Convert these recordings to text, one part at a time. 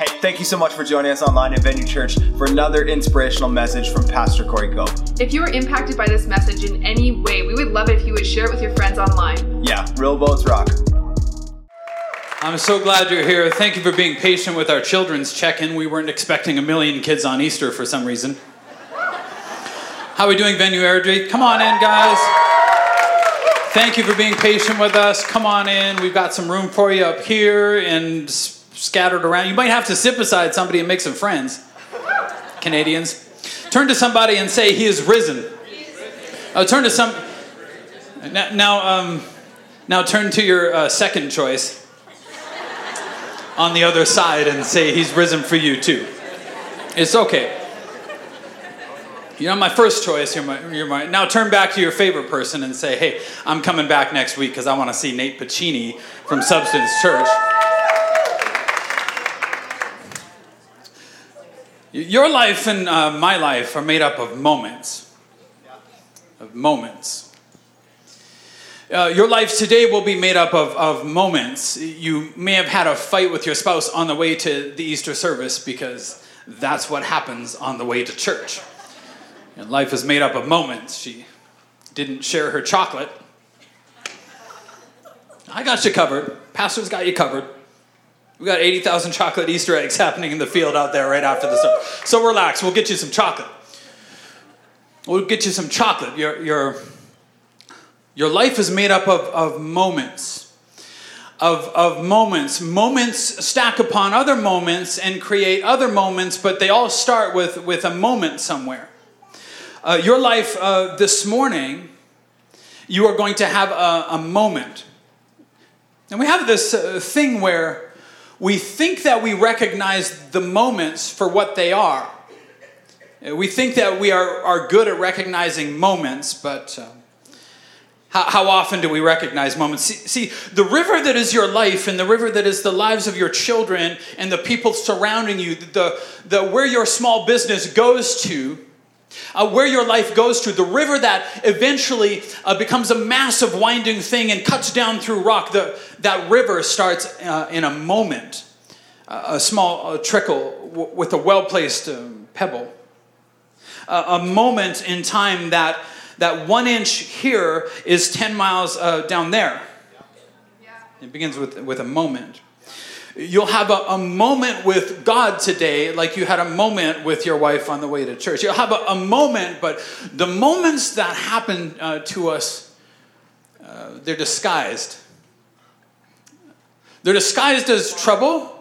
Hey, thank you so much for joining us online at Venue Church for another inspirational message from Pastor Corey Cope. If you were impacted by this message in any way, we would love it if you would share it with your friends online. Yeah, real boats rock. I'm so glad you're here. Thank you for being patient with our children's check in. We weren't expecting a million kids on Easter for some reason. How are we doing, Venue Airdrie? Come on in, guys. Thank you for being patient with us. Come on in. We've got some room for you up here and s- scattered around. You might have to sit beside somebody and make some friends. Canadians. Turn to somebody and say, He is risen. Uh, turn to some. Now, now, um, now turn to your uh, second choice on the other side and say, He's risen for you too. It's okay. You're not my first choice. You're my, you're my. Now turn back to your favorite person and say, Hey, I'm coming back next week because I want to see Nate Pacini from Substance Church. Your life and uh, my life are made up of moments. Of moments. Uh, your life today will be made up of, of moments. You may have had a fight with your spouse on the way to the Easter service because that's what happens on the way to church. And life is made up of moments. She didn't share her chocolate. I got you covered. Pastor's got you covered. We got 80,000 chocolate Easter eggs happening in the field out there right after the service. So relax, we'll get you some chocolate. We'll get you some chocolate. Your, your, your life is made up of, of moments. Of, of moments. Moments stack upon other moments and create other moments, but they all start with, with a moment somewhere. Uh, your life uh, this morning, you are going to have a, a moment. And we have this uh, thing where we think that we recognize the moments for what they are. We think that we are, are good at recognizing moments, but uh, how, how often do we recognize moments? See, see, the river that is your life and the river that is the lives of your children and the people surrounding you, the, the, where your small business goes to, uh, where your life goes to, the river that eventually uh, becomes a massive winding thing and cuts down through rock, the, that river starts uh, in a moment, uh, a small trickle w- with a well placed um, pebble. Uh, a moment in time that, that one inch here is 10 miles uh, down there. It begins with, with a moment. You'll have a, a, moment with God today, like you had a moment with your wife on the way to church. You'll have a, a moment, but the moments that happen uh, to us, uh, they're disguised. They're disguised as trouble.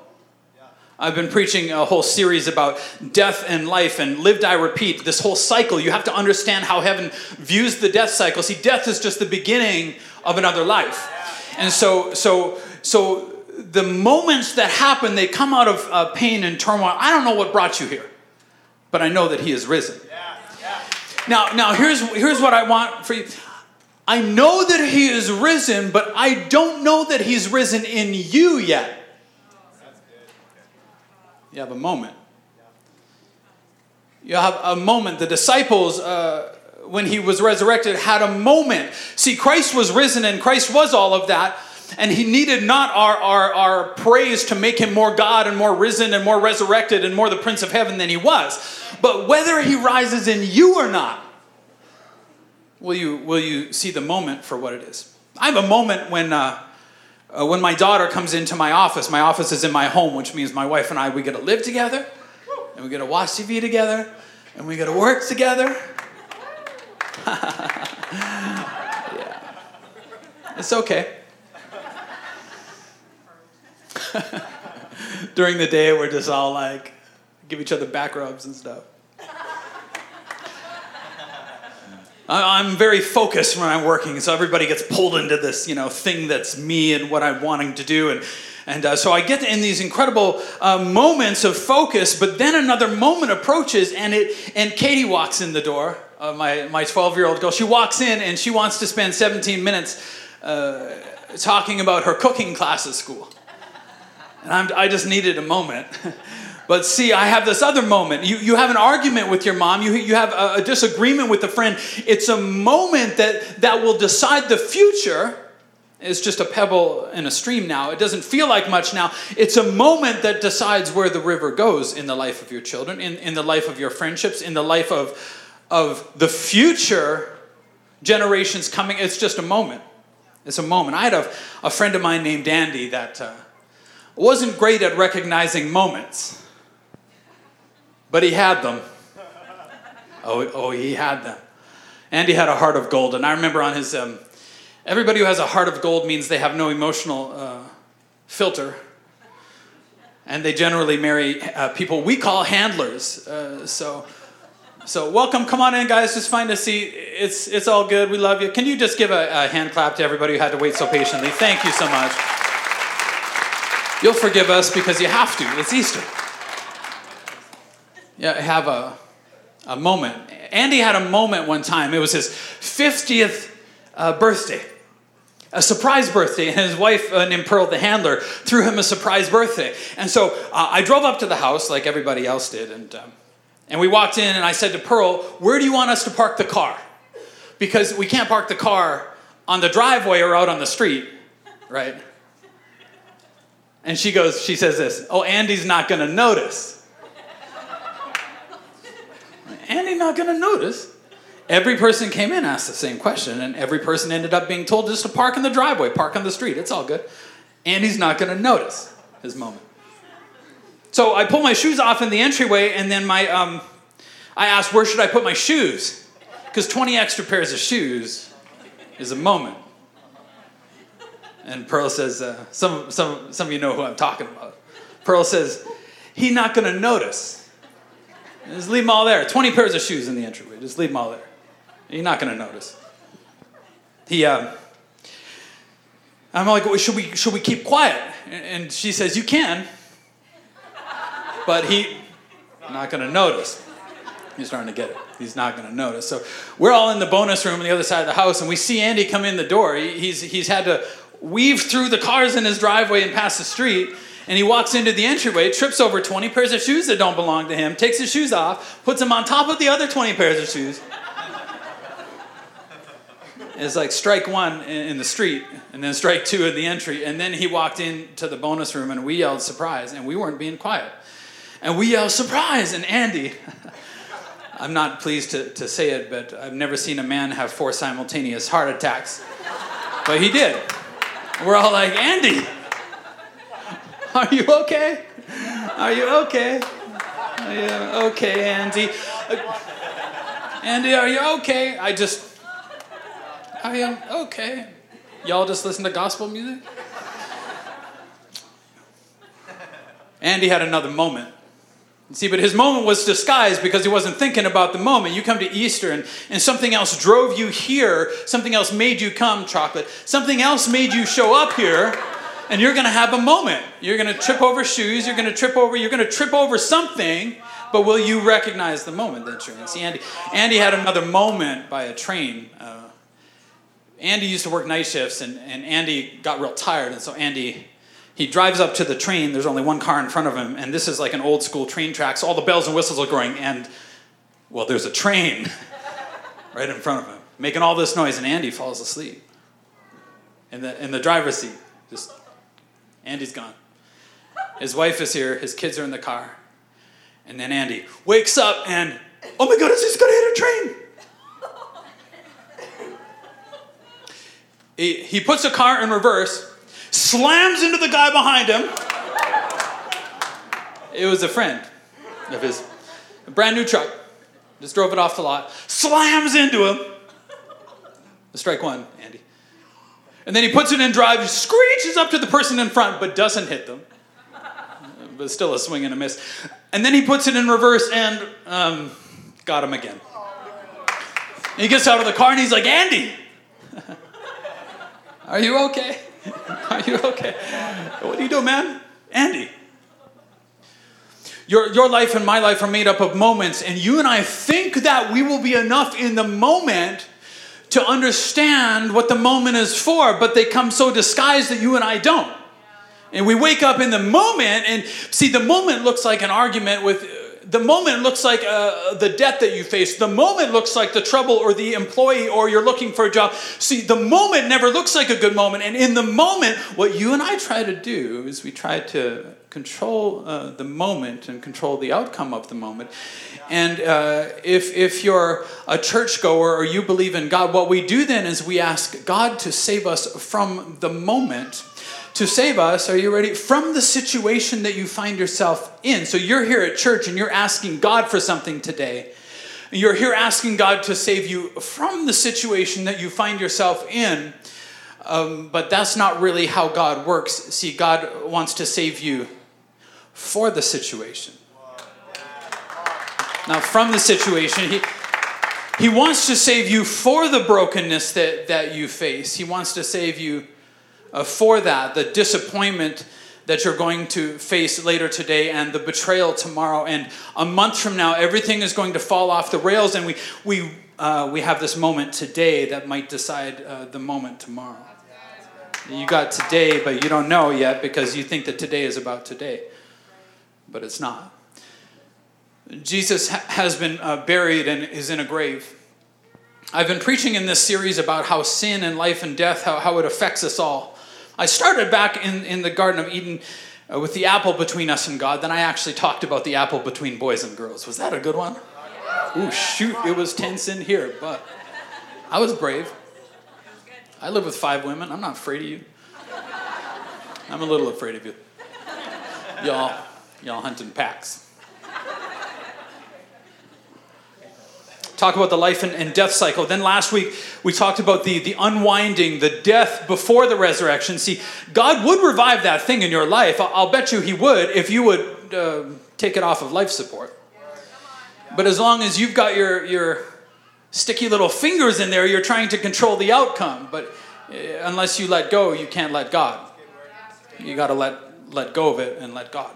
I've been preaching a whole series about death and life and live, die, repeat. This whole cycle. You have to understand how heaven views the death cycle. See, death is just the beginning of another life. And so, so, so the moments that happen, they come out of uh, pain and turmoil. I don't know what brought you here, but I know that He is risen. Yeah, yeah. Now, now here's here's what I want for you. I know that He is risen, but I don't know that He's risen in you yet. You have a moment. You have a moment. The disciples. Uh, when he was resurrected, had a moment. See, Christ was risen and Christ was all of that. And he needed not our, our, our praise to make him more God and more risen and more resurrected and more the Prince of Heaven than he was. But whether he rises in you or not, will you, will you see the moment for what it is? I have a moment when, uh, uh, when my daughter comes into my office. My office is in my home, which means my wife and I, we get to live together, and we get to watch TV together, and we get to work together. yeah. It's okay. During the day, we're just all like, give each other back rubs and stuff. I'm very focused when I'm working, so everybody gets pulled into this, you know, thing that's me and what I'm wanting to do, and and uh, so I get in these incredible uh, moments of focus. But then another moment approaches, and it and Katie walks in the door. Uh, my my 12 year old girl. She walks in and she wants to spend 17 minutes uh, talking about her cooking class at school, and I'm, I just needed a moment. But see, I have this other moment. You, you have an argument with your mom, you, you have a, a disagreement with a friend. It's a moment that, that will decide the future It's just a pebble in a stream now. It doesn't feel like much now. It's a moment that decides where the river goes in the life of your children, in, in the life of your friendships, in the life of, of the future generations coming. It's just a moment. It's a moment. I had a, a friend of mine named Andy that uh, wasn't great at recognizing moments, but he had them. Oh, oh, he had them. Andy had a heart of gold, and I remember on his. Um, everybody who has a heart of gold means they have no emotional uh, filter, and they generally marry uh, people we call handlers. Uh, so, so welcome. Come on in, guys. Just find a seat. It's it's all good. We love you. Can you just give a, a hand clap to everybody who had to wait so patiently? Thank you so much. You'll forgive us because you have to. It's Easter. Yeah, have a a moment. Andy had a moment one time. It was his 50th uh, birthday, a surprise birthday, and his wife, uh, named Pearl, the handler, threw him a surprise birthday. And so uh, I drove up to the house like everybody else did, and, um, and we walked in, and I said to Pearl, Where do you want us to park the car? Because we can't park the car on the driveway or out on the street, right? And she goes, She says this, Oh, Andy's not gonna notice. Andy not gonna notice. Every person came in asked the same question, and every person ended up being told just to park in the driveway, park on the street. It's all good. Andy's not gonna notice his moment. So I pull my shoes off in the entryway, and then my um, I asked where should I put my shoes, because 20 extra pairs of shoes is a moment. And Pearl says, uh, some, some, some of you know who I'm talking about. Pearl says, he's not gonna notice. Just leave them all there. 20 pairs of shoes in the entryway. Just leave them all there. You're not going to notice. He, um, I'm like, well, should we, should we keep quiet? And she says, you can. But he, not going to notice. He's starting to get it. He's not going to notice. So we're all in the bonus room on the other side of the house, and we see Andy come in the door. He, he's, he's had to weave through the cars in his driveway and past the street and he walks into the entryway, trips over 20 pairs of shoes that don't belong to him, takes his shoes off, puts them on top of the other 20 pairs of shoes. it's like strike one in the street, and then strike two in the entry. And then he walked into the bonus room, and we yelled surprise, and we weren't being quiet. And we yelled surprise, and Andy, I'm not pleased to, to say it, but I've never seen a man have four simultaneous heart attacks. But he did. We're all like, Andy, are you okay? Are you okay? Are you okay, Andy? Andy, are you okay? I just. I am okay. Y'all just listen to gospel music? Andy had another moment. See, but his moment was disguised because he wasn't thinking about the moment. You come to Easter and, and something else drove you here, something else made you come, chocolate. Something else made you show up here and you're going to have a moment. You're going to trip over shoes, you're going to trip over, you're going to trip over something, but will you recognize the moment that you're in? See, Andy, Andy had another moment by a train. Uh, Andy used to work night shifts, and, and Andy got real tired, and so Andy, he drives up to the train. There's only one car in front of him, and this is like an old school train track, so all the bells and whistles are going, and, well, there's a train right in front of him, making all this noise, and Andy falls asleep in the, in the driver's seat, just Andy's gone. His wife is here, his kids are in the car. And then Andy wakes up and, oh my goodness, he's gonna hit a train. he, he puts the car in reverse, slams into the guy behind him. It was a friend of his, a brand new truck. Just drove it off the lot, slams into him. Strike one, Andy. And then he puts it in drive, screeches up to the person in front, but doesn't hit them. but still a swing and a miss. And then he puts it in reverse and um, got him again. And he gets out of the car and he's like, Andy, are you okay? Are you okay? What do you do, man? Andy. Your, your life and my life are made up of moments, and you and I think that we will be enough in the moment to understand what the moment is for, but they come so disguised that you and I don't. And we wake up in the moment and see the moment looks like an argument with the moment looks like uh, the debt that you face. The moment looks like the trouble or the employee or you're looking for a job. See, the moment never looks like a good moment. And in the moment, what you and I try to do is we try to control uh, the moment and control the outcome of the moment. And uh, if, if you're a churchgoer or you believe in God, what we do then is we ask God to save us from the moment to save us, are you ready? From the situation that you find yourself in. So you're here at church and you're asking God for something today. You're here asking God to save you from the situation that you find yourself in. Um, but that's not really how God works. See, God wants to save you for the situation. Now, from the situation, He, he wants to save you for the brokenness that, that you face. He wants to save you uh, for that, the disappointment that you're going to face later today and the betrayal tomorrow. And a month from now, everything is going to fall off the rails, and we, we, uh, we have this moment today that might decide uh, the moment tomorrow. You got today, but you don't know yet because you think that today is about today. But it's not. Jesus ha- has been uh, buried and is in a grave. I've been preaching in this series about how sin and life and death, how, how it affects us all. I started back in, in the Garden of Eden uh, with the apple between us and God. Then I actually talked about the apple between boys and girls. Was that a good one? Ooh, shoot, it was tense in here, but I was brave. I live with five women. I'm not afraid of you. I'm a little afraid of you. Y'all, y'all hunt in packs. Talk about the life and, and, death cycle. Then last week we talked about the, the unwinding, the death before the resurrection. See, God would revive that thing in your life. I'll, bet you He would if you would uh, take it off of life support. But as long as you've got your, your sticky little fingers in there, you're trying to control the outcome. But uh, unless you let go, you can't let God. You got to let, let go of it and let God.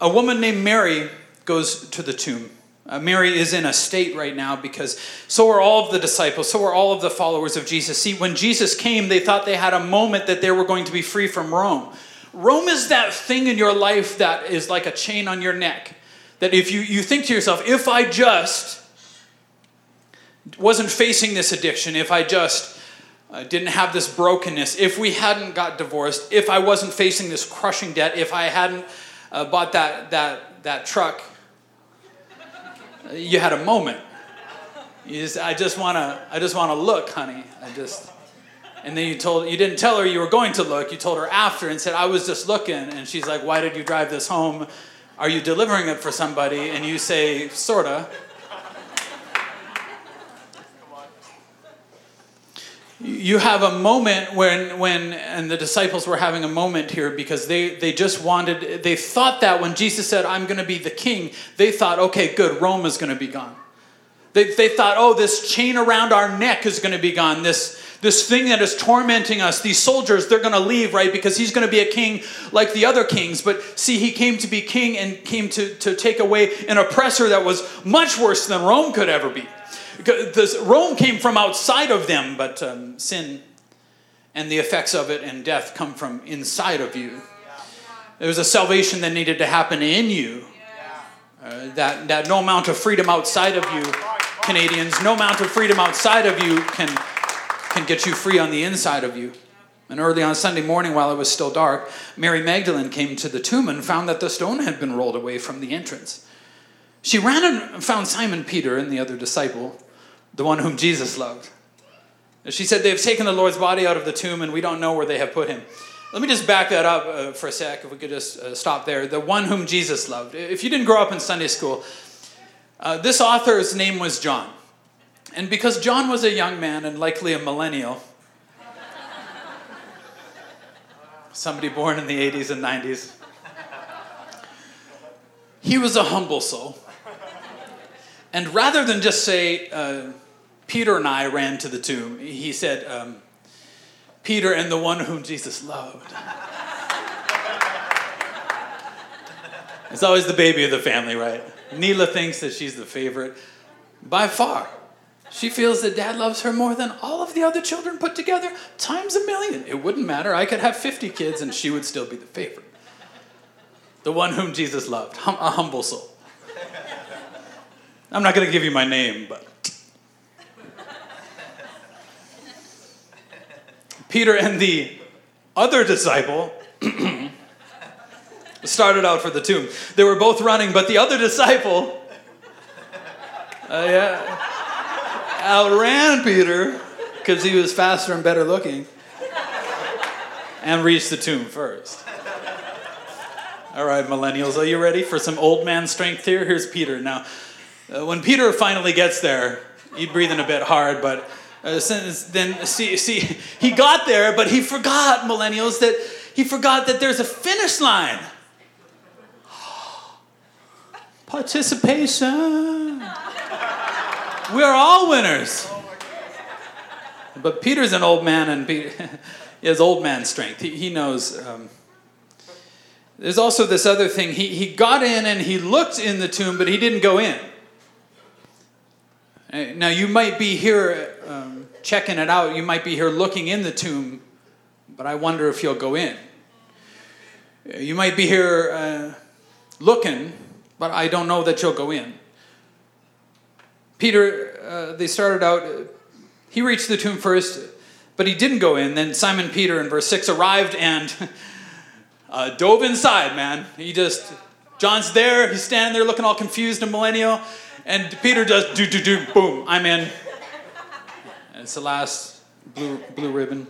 A woman named Mary goes to the tomb. Uh, Mary is in a state right now because so are all of the disciples, so are all of the followers of Jesus. See, when Jesus came, they thought they had a moment that they were going to be free from Rome. Rome is that thing in your life that is like a chain on your neck. That if you, you think to yourself, if I just wasn't facing this addiction, if I just uh, didn't have this brokenness, if we hadn't got divorced, if I wasn't facing this crushing debt, if I hadn't uh, bought that, that, that truck you had a moment. You just, I just wanna, I just wanna look, honey. I just, and then you told, you didn't tell her you were going to look. You told her after and said, I was just looking. And she's like, Why did you drive this home? Are you delivering it for somebody? And you say, Sorta. You have a moment when when and the disciples were having a moment here because they they just wanted they thought that when jesus said i'm going to be the king they thought okay good rome is going to be gone. They, they thought oh this chain around our neck is going to be gone. This this thing that is tormenting us these soldiers they're going to leave right because he's going to be a king like the other kings. But see he came to be king and came to, to take away an oppressor that was much worse than rome could ever be Rome came from outside of them, but um, sin and the effects of it and death come from inside of you. There was a salvation that needed to happen in you. Uh, that, that no amount of freedom outside of you, Canadians, no amount of freedom outside of you can, can get you free on the inside of you. And early on Sunday morning, while it was still dark, Mary Magdalene came to the tomb and found that the stone had been rolled away from the entrance. She ran and found Simon Peter and the other disciple the one whom Jesus loved. She said, They've taken the Lord's body out of the tomb and we don't know where they have put him. Let me just back that up uh, for a sec, if we could just uh, stop there. The one whom Jesus loved. If you didn't grow up in Sunday school, uh, this author's name was John. And because John was a young man and likely a millennial, somebody born in the 80s and 90s, he was a humble soul. And rather than just say, uh, Peter and I ran to the tomb. He said, um, Peter and the one whom Jesus loved. it's always the baby of the family, right? Neela thinks that she's the favorite by far. She feels that dad loves her more than all of the other children put together, times a million. It wouldn't matter. I could have 50 kids and she would still be the favorite. the one whom Jesus loved, hum- a humble soul. I'm not going to give you my name, but. Peter and the other disciple started out for the tomb. They were both running, but the other disciple uh, yeah, outran Peter because he was faster and better looking and reached the tomb first. All right, millennials, are you ready for some old man strength here? Here's Peter. Now, uh, when Peter finally gets there, he's breathing a bit hard, but uh, then, see, see, he got there, but he forgot, millennials, that he forgot that there's a finish line. Participation. We are all winners. But Peter's an old man, and Peter, he has old man strength. He, he knows. Um, there's also this other thing. He, he got in and he looked in the tomb, but he didn't go in. Uh, now, you might be here um, checking it out. You might be here looking in the tomb, but I wonder if you'll go in. You might be here uh, looking, but I don't know that you'll go in. Peter, uh, they started out, uh, he reached the tomb first, but he didn't go in. Then Simon Peter in verse 6 arrived and uh, dove inside, man. He just, John's there, he's standing there looking all confused and millennial, and Peter just do, do, do, boom, I'm in. It's the last blue, blue ribbon.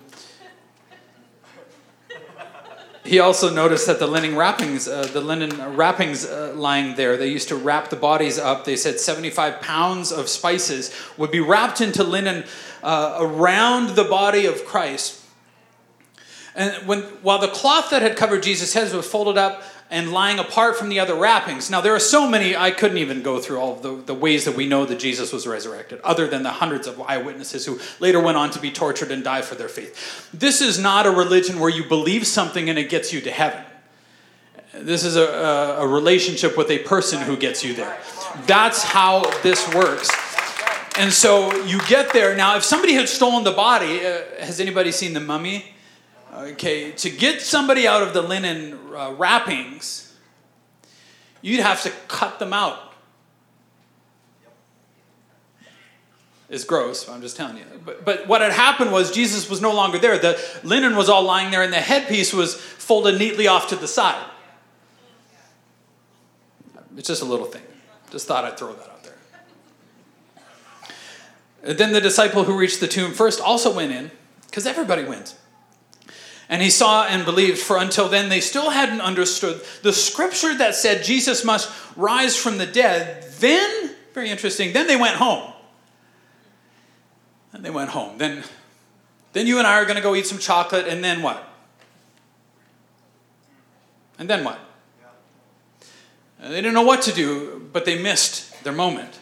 He also noticed that the linen wrappings, uh, the linen wrappings uh, lying there, they used to wrap the bodies up. They said 75 pounds of spices would be wrapped into linen uh, around the body of Christ. And when, while the cloth that had covered Jesus' head was folded up and lying apart from the other wrappings. Now, there are so many, I couldn't even go through all the, the ways that we know that Jesus was resurrected, other than the hundreds of eyewitnesses who later went on to be tortured and die for their faith. This is not a religion where you believe something and it gets you to heaven. This is a, a, a relationship with a person who gets you there. That's how this works. And so you get there. Now, if somebody had stolen the body, uh, has anybody seen the mummy? Okay, to get somebody out of the linen uh, wrappings, you'd have to cut them out. It's gross, I'm just telling you. But, but what had happened was Jesus was no longer there. The linen was all lying there, and the headpiece was folded neatly off to the side. It's just a little thing. Just thought I'd throw that out there. Then the disciple who reached the tomb first also went in, because everybody went. And he saw and believed, for until then they still hadn't understood the scripture that said Jesus must rise from the dead. Then, very interesting, then they went home. And they went home. Then, then you and I are going to go eat some chocolate, and then what? And then what? Uh, they didn't know what to do, but they missed their moment.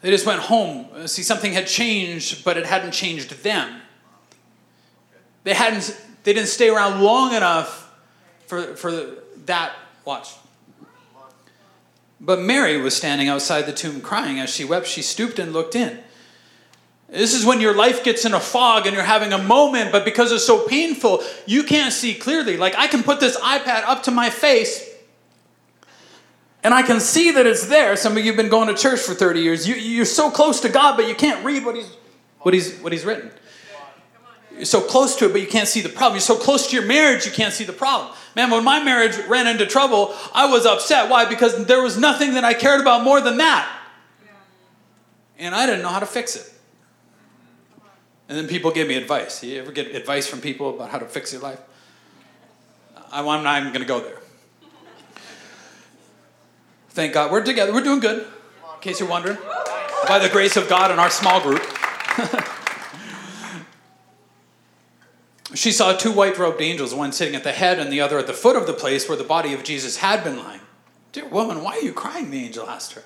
They just went home. Uh, see, something had changed, but it hadn't changed them. They hadn't they didn't stay around long enough for, for that watch. But Mary was standing outside the tomb crying. As she wept, she stooped and looked in. This is when your life gets in a fog and you're having a moment, but because it's so painful, you can't see clearly. Like, I can put this iPad up to my face and I can see that it's there. Some of you have been going to church for 30 years. You, you're so close to God, but you can't read what he's, what he's, what he's written. You're so close to it, but you can't see the problem. You're so close to your marriage, you can't see the problem. Man, when my marriage ran into trouble, I was upset. Why? Because there was nothing that I cared about more than that. And I didn't know how to fix it. And then people gave me advice. You ever get advice from people about how to fix your life? I'm not even going to go there. Thank God. We're together. We're doing good, in case you're wondering. By the grace of God in our small group. she saw two white robed angels, one sitting at the head and the other at the foot of the place where the body of Jesus had been lying. Dear woman, why are you crying? The angel asked her.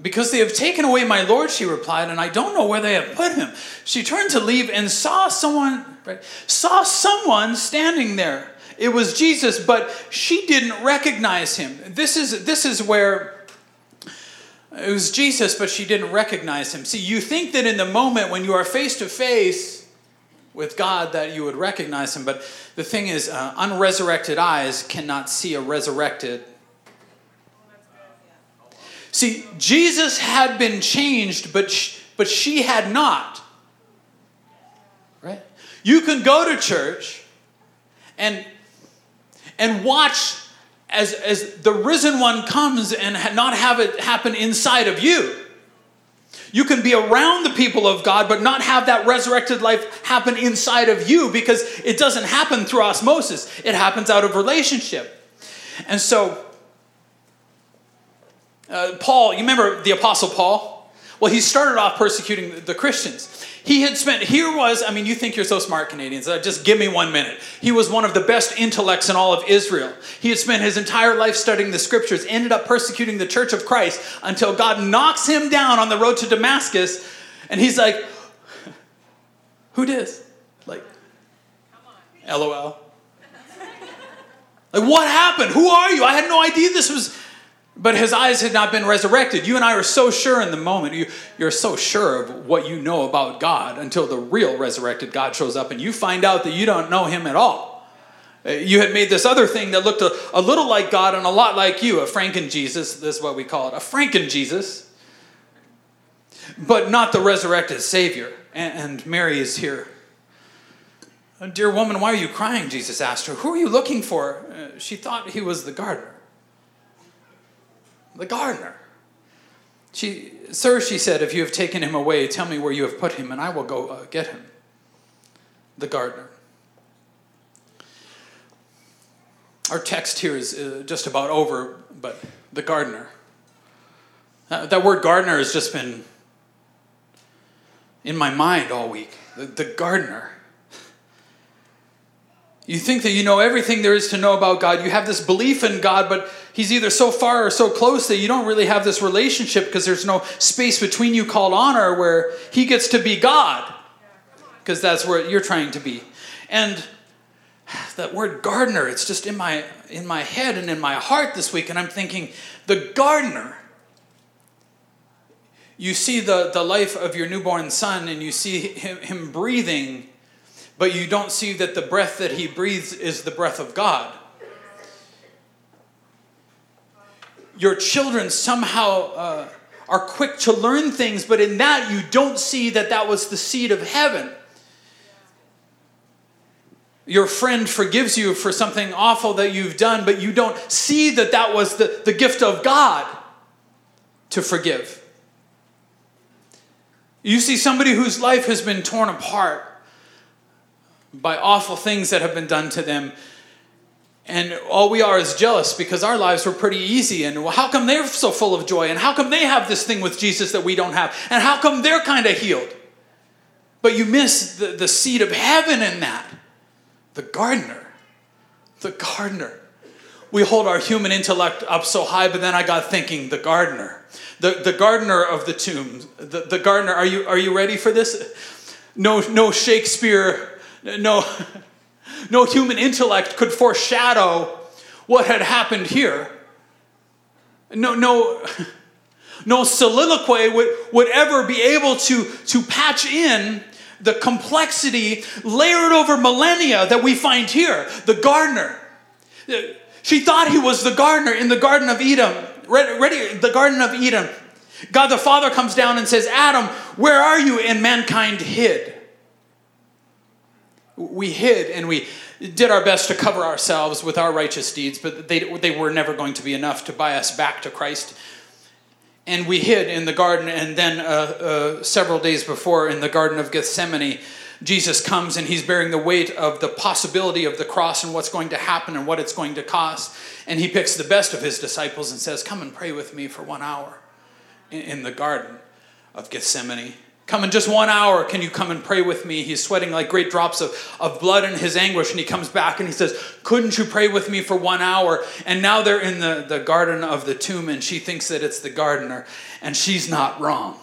Because they have taken away my Lord, she replied, and I don't know where they have put him. She turned to leave and saw someone, right, saw someone standing there. It was Jesus, but she didn't recognize him. This is, this is where it was Jesus, but she didn't recognize him. See, you think that in the moment when you are face to face, with God that you would recognize him. But the thing is, uh, unresurrected eyes cannot see a resurrected. See, Jesus had been changed, but, but she had not. Right? You can go to church and, and watch as, as the risen one comes and not have it happen inside of you. You can be around the people of God, but not have that resurrected life happen inside of you because it doesn't happen through osmosis. It happens out of relationship. And so, uh, Paul, you remember the Apostle Paul? Well, he started off persecuting the Christians. He had spent, here was, I mean, you think you're so smart, Canadians. Uh, just give me one minute. He was one of the best intellects in all of Israel. He had spent his entire life studying the scriptures, ended up persecuting the church of Christ until God knocks him down on the road to Damascus. And he's like, Who did? Like, LOL. Like, what happened? Who are you? I had no idea this was but his eyes had not been resurrected. You and I are so sure in the moment. You, you're so sure of what you know about God until the real resurrected God shows up and you find out that you don't know him at all. Uh, you had made this other thing that looked a, a little like God and a lot like you, a Franken Jesus. This is what we call it, a Franken Jesus, but not the resurrected Savior. And, and Mary is here. Uh, Dear woman, why are you crying? Jesus asked her. Who are you looking for? Uh, she thought he was the gardener the gardener. She, Sir, she said, if you have taken him away, tell me where you have put him, and I will go uh, get him. The gardener. Our text here is uh, just about over, but the gardener. Uh, that word gardener has just been in my mind all week. The, the gardener. You think that you know everything there is to know about God. You have this belief in God, but He's either so far or so close that you don't really have this relationship because there's no space between you called honor where He gets to be God. Because that's where you're trying to be. And that word gardener, it's just in my in my head and in my heart this week, and I'm thinking, the gardener. You see the, the life of your newborn son and you see him, him breathing but you don't see that the breath that he breathes is the breath of God. Your children somehow uh, are quick to learn things, but in that you don't see that that was the seed of heaven. Your friend forgives you for something awful that you've done, but you don't see that that was the, the gift of God to forgive. You see somebody whose life has been torn apart by awful things that have been done to them. And all we are is jealous because our lives were pretty easy. And how come they're so full of joy? And how come they have this thing with Jesus that we don't have? And how come they're kind of healed? But you miss the, the seed of heaven in that. The gardener. The gardener. We hold our human intellect up so high, but then I got thinking the gardener. The, the gardener of the tomb. The, the gardener, are you, are you ready for this? No, no Shakespeare no, no human intellect could foreshadow what had happened here. No, no, no soliloquy would, would ever be able to, to patch in the complexity layered over millennia that we find here. The gardener. She thought he was the gardener in the Garden of Eden. Ready, the Garden of Eden. God the Father comes down and says, Adam, where are you? And mankind hid we hid and we did our best to cover ourselves with our righteous deeds, but they, they were never going to be enough to buy us back to Christ. And we hid in the garden, and then uh, uh, several days before, in the Garden of Gethsemane, Jesus comes and he's bearing the weight of the possibility of the cross and what's going to happen and what it's going to cost. And he picks the best of his disciples and says, Come and pray with me for one hour in, in the Garden of Gethsemane. Come in just one hour. Can you come and pray with me? He's sweating like great drops of, of blood in his anguish. And he comes back and he says, Couldn't you pray with me for one hour? And now they're in the, the garden of the tomb, and she thinks that it's the gardener, and she's not wrong.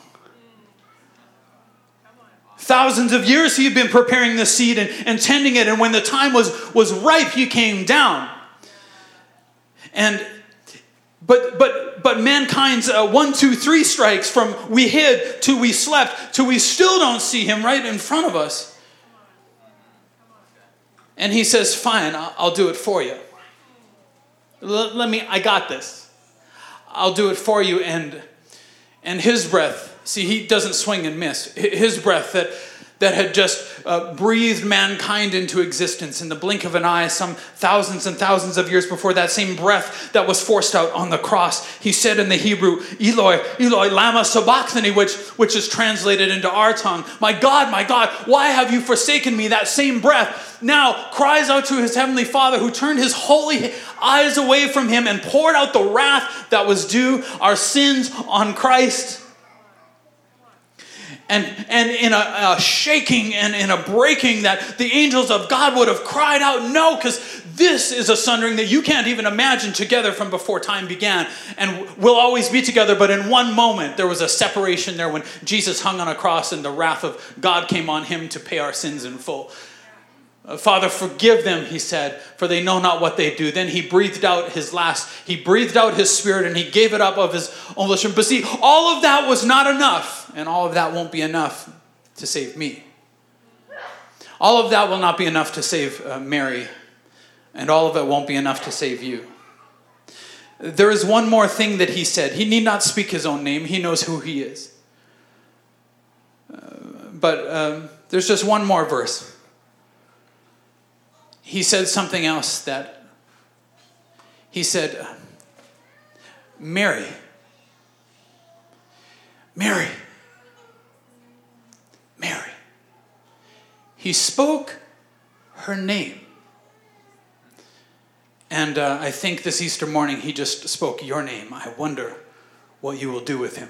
Thousands of years he had been preparing the seed and, and tending it, and when the time was, was ripe, he came down. And but but but mankind's uh, one, two, three strikes from we hid to we slept to we still don't see him right in front of us. And he says, Fine, I'll do it for you. Let, let me, I got this. I'll do it for you. And, and his breath, see, he doesn't swing and miss. His breath that, that had just uh, breathed mankind into existence in the blink of an eye, some thousands and thousands of years before that same breath that was forced out on the cross. He said in the Hebrew, Eloi, Eloi, lama sabachthani, which, which is translated into our tongue, My God, my God, why have you forsaken me? That same breath now cries out to his heavenly Father who turned his holy eyes away from him and poured out the wrath that was due our sins on Christ and, and in a, a shaking and in a breaking that the angels of God would have cried out, No, because this is a sundering that you can't even imagine together from before time began. And we'll always be together, but in one moment there was a separation there when Jesus hung on a cross and the wrath of God came on him to pay our sins in full. Uh, Father, forgive them, he said, for they know not what they do. Then he breathed out his last, he breathed out his spirit and he gave it up of his own volition. But see, all of that was not enough, and all of that won't be enough to save me. All of that will not be enough to save uh, Mary, and all of it won't be enough to save you. There is one more thing that he said. He need not speak his own name, he knows who he is. Uh, but um, there's just one more verse he said something else that he said, Mary, Mary, Mary. He spoke her name. And uh, I think this Easter morning he just spoke your name. I wonder what you will do with him.